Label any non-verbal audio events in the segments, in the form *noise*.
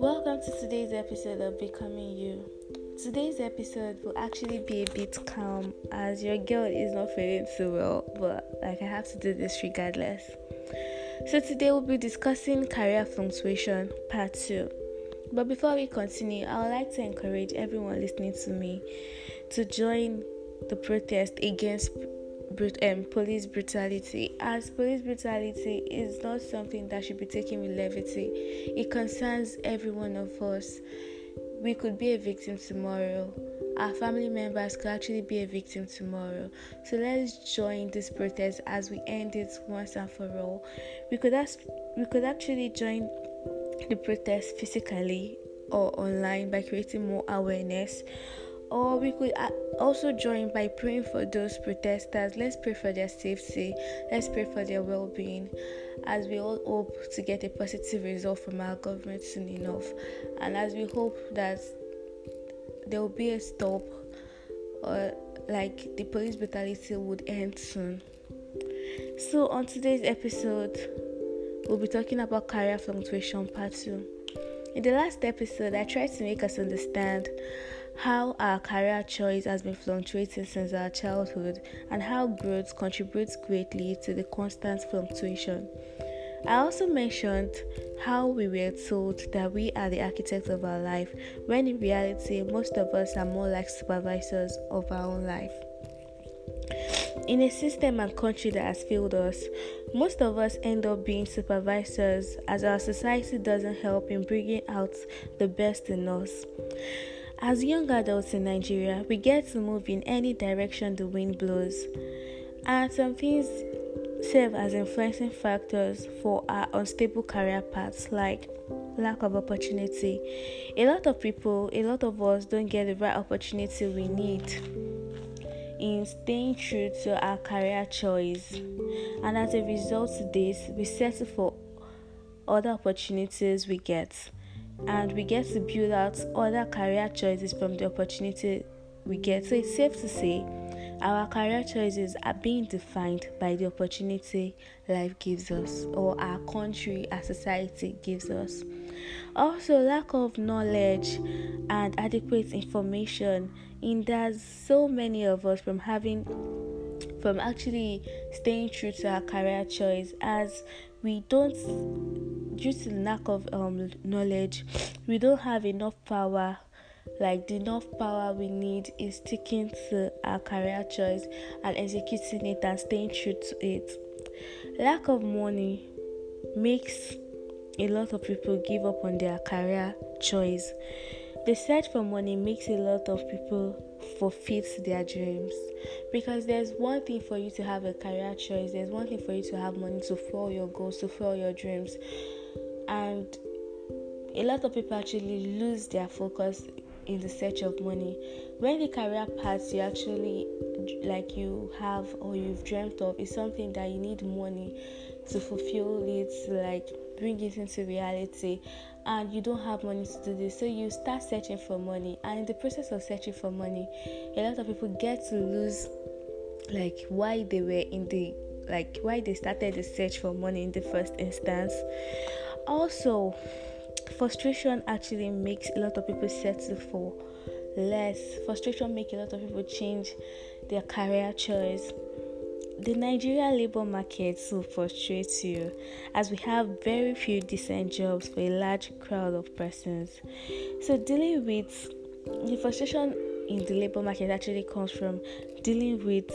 Welcome to today's episode of Becoming You. Today's episode will actually be a bit calm as your girl is not feeling so well, but like I have to do this regardless. So today we'll be discussing career fluctuation part 2. But before we continue, I would like to encourage everyone listening to me to join the protest against um, police brutality. As police brutality is not something that should be taken with levity it concerns every one of us. We could be a victim tomorrow. Our family members could actually be a victim tomorrow. So let's join this protest as we end it once and for all. We could ask, we could actually join the protest physically or online by creating more awareness or we could uh, also join by praying for those protesters. Let's pray for their safety. Let's pray for their well being as we all hope to get a positive result from our government soon enough. And as we hope that there will be a stop or like the police brutality would end soon. So, on today's episode, we'll be talking about career fluctuation part 2. In the last episode, I tried to make us understand how our career choice has been fluctuating since our childhood and how growth contributes greatly to the constant fluctuation. I also mentioned how we were told that we are the architects of our life, when in reality, most of us are more like supervisors of our own life. In a system and country that has failed us, most of us end up being supervisors as our society doesn't help in bringing out the best in us. As young adults in Nigeria, we get to move in any direction the wind blows, and some things serve as influencing factors for our unstable career paths, like lack of opportunity. A lot of people, a lot of us don't get the right opportunity we need in staying true to our career choice, and as a result of this, we settle for other opportunities we get and we get to build out other career choices from the opportunity we get. So it's safe to say our career choices are being defined by the opportunity life gives us or our country, our society gives us. Also, lack of knowledge and adequate information hinders so many of us from having from actually staying true to our career choice. As we don't due to lack of um, knowledge we don't have enough power. Like the enough power we need is sticking to our career choice and executing it and staying true to it. Lack of money makes a lot of people give up on their career choice. The search for money makes a lot of people forfeit their dreams. Because there's one thing for you to have a career choice there's one thing for you to have money to fulfill your goals to fulfill your dreams. And a lot of people actually lose their focus in the search of money. When the career path you actually like you have or you've dreamt of is something that you need money to fulfill it like bring it into reality and you don't have money to do this. So you start searching for money and in the process of searching for money a lot of people get to lose like why they were in the like why they started the search for money in the first instance. Also frustration actually makes a lot of people settle for less. Frustration makes a lot of people change their career choice the Nigeria labor market so frustrates you as we have very few decent jobs for a large crowd of persons. So, dealing with the frustration in the labor market actually comes from dealing with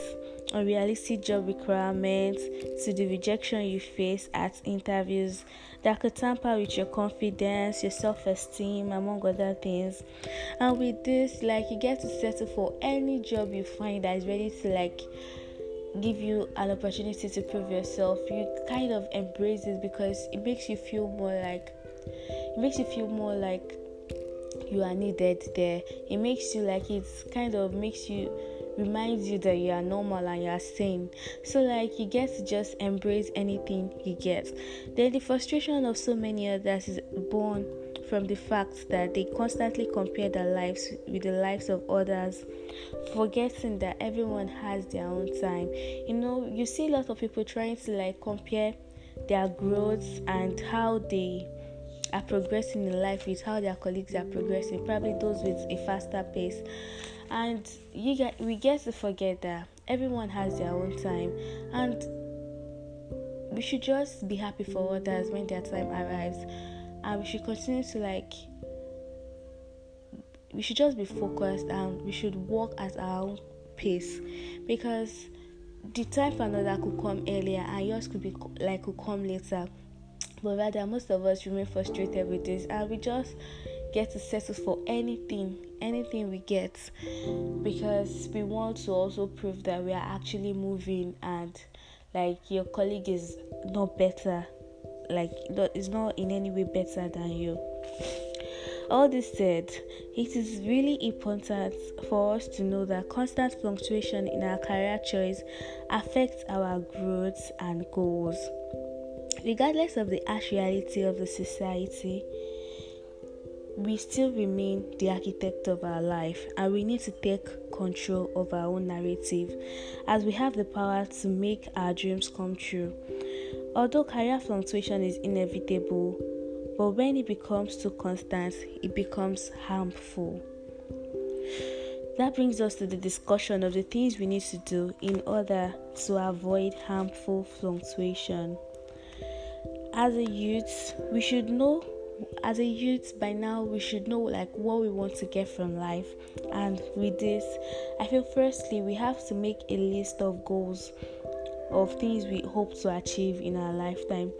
unrealistic job requirements to the rejection you face at interviews that could tamper with your confidence, your self esteem, among other things. And with this, like you get to settle for any job you find that is ready to like give you an opportunity to prove yourself, you kind of embrace it because it makes you feel more like it makes you feel more like you are needed there. It makes you like it kind of makes you reminds you that you are normal and you are sane. So like you get to just embrace anything you get. Then the frustration of so many others is born from the fact that they constantly compare their lives with the lives of others, forgetting that everyone has their own time. You know, you see a lot of people trying to like compare their growth and how they are progressing in life with how their colleagues are progressing, probably those with a faster pace. And you get we get to forget that everyone has their own time and we should just be happy for others when their time arrives and we should continue to like we should just be focused and we should walk at our own pace. Because the time for another could come earlier and yours could be like could come later. But rather most of us remain frustrated with this and we just get to settle for anything anything we get. Because we want to also prove that we are actually moving and like your colleague is not better like is not in any way better than you all this said it is really important for us to know that constant fluctuation in our career choice affects our growth and goals regardless of the harsh reality of the society we still remain the architect of our life and we need to take control of our own narrative as we have the power to make our dreams come true. Although career fluctuation is inevitable, but when it becomes too constant, it becomes harmful. That brings us to the discussion of the things we need to do in order to avoid harmful fluctuation. As a youth, we should know as a youth by now we should know like what we want to get from life and with this i feel firstly we have to make a list of goals of things we hope to achieve in our lifetime.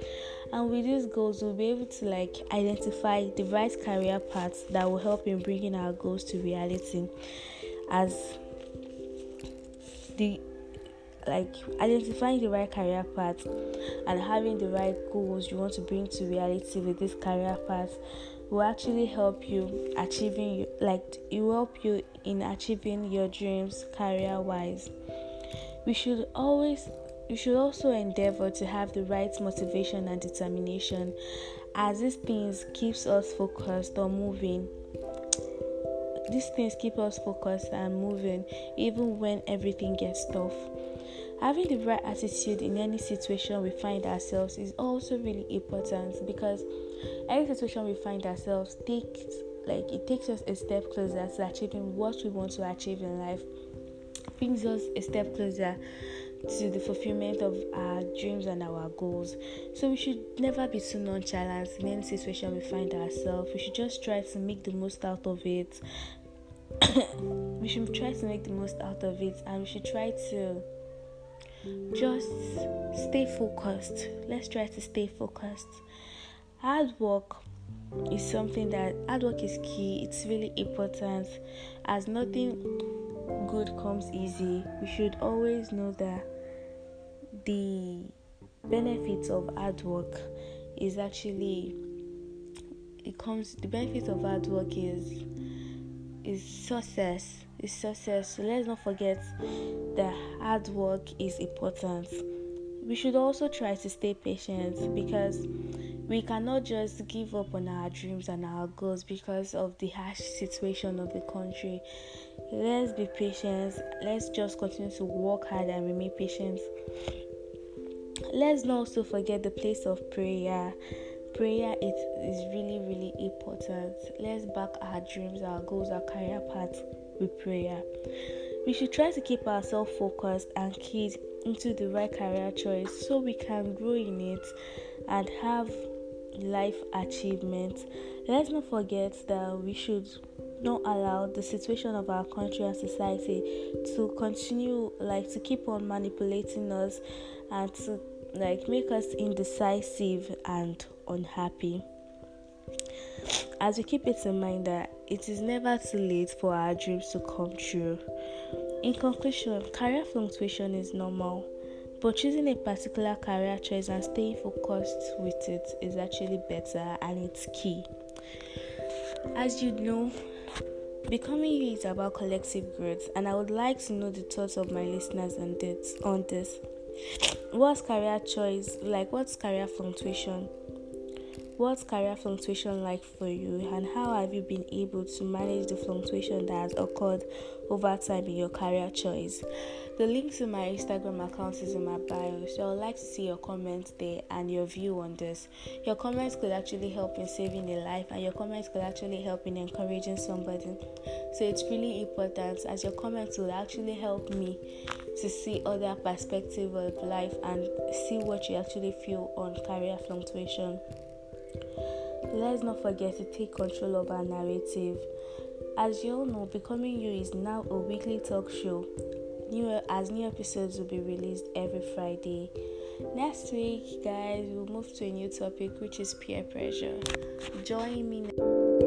And with these goals we'll be able to like identify the right career paths that will help in bringing our goals to reality. As the like identifying the right career path and having the right goals you want to bring to reality with this career path will actually help you achieving like it will help you in achieving your dreams career wise we should always we should also endeavor to have the right motivation and determination as these things keeps us focused on moving. These things keep us focused and moving even when everything gets tough. Having the right attitude in any situation we find ourselves is also really important because any situation we find ourselves takes like it takes us a step closer to achieving what we want to achieve in life brings us a step closer to the fulfillment of our dreams and our goals. So we should never be too nonchalant in any situation we find ourselves. We should just try to make the most out of it. *coughs* we should try to make the most out of it and we should try to just stay focused. Let's try to stay focused. Hard work is something that hard work is key. It's really important as nothing good comes easy. We should always know that the benefits of hard work is actually it comes the benefits of hard work is is success is success. So let's not forget that hard work is important. We should also try to stay patient because we cannot just give up on our dreams and our goals because of the harsh situation of the country. Let's be patient. Let's just continue to work hard and remain patient. Let's not also forget the place of prayer. Prayer it is really really important. Let's back our dreams our goals our career path with prayer. We should try to keep ourselves focused and keyed into the right career choice so we can grow in it and have life achievement. Let's not forget that we should not allow the situation of our country and society to continue like to keep on manipulating us and to like make us indecisive and unhappy. As we keep it in mind that it is never too late for our dreams to come true. In conclusion, career fluctuation is normal, but choosing a particular career choice and staying focused with it is actually better and it's key. As you know, becoming you is about collective growth, and I would like to know the thoughts of my listeners on this. On this, what's career choice like? What's career fluctuation? What's career fluctuation like for you, and how have you been able to manage the fluctuation that has occurred over time in your career choice? The link to my Instagram account is in my bio, so I'd like to see your comments there and your view on this. Your comments could actually help in saving a life, and your comments could actually help in encouraging somebody. So it's really important as your comments will actually help me to see other perspective of life and see what you actually feel on career fluctuation. Let's not forget to take control of our narrative. As you all know, Becoming You is now a weekly talk show. New as new episodes will be released every Friday. Next week, guys, we'll move to a new topic which is peer pressure. Join me now.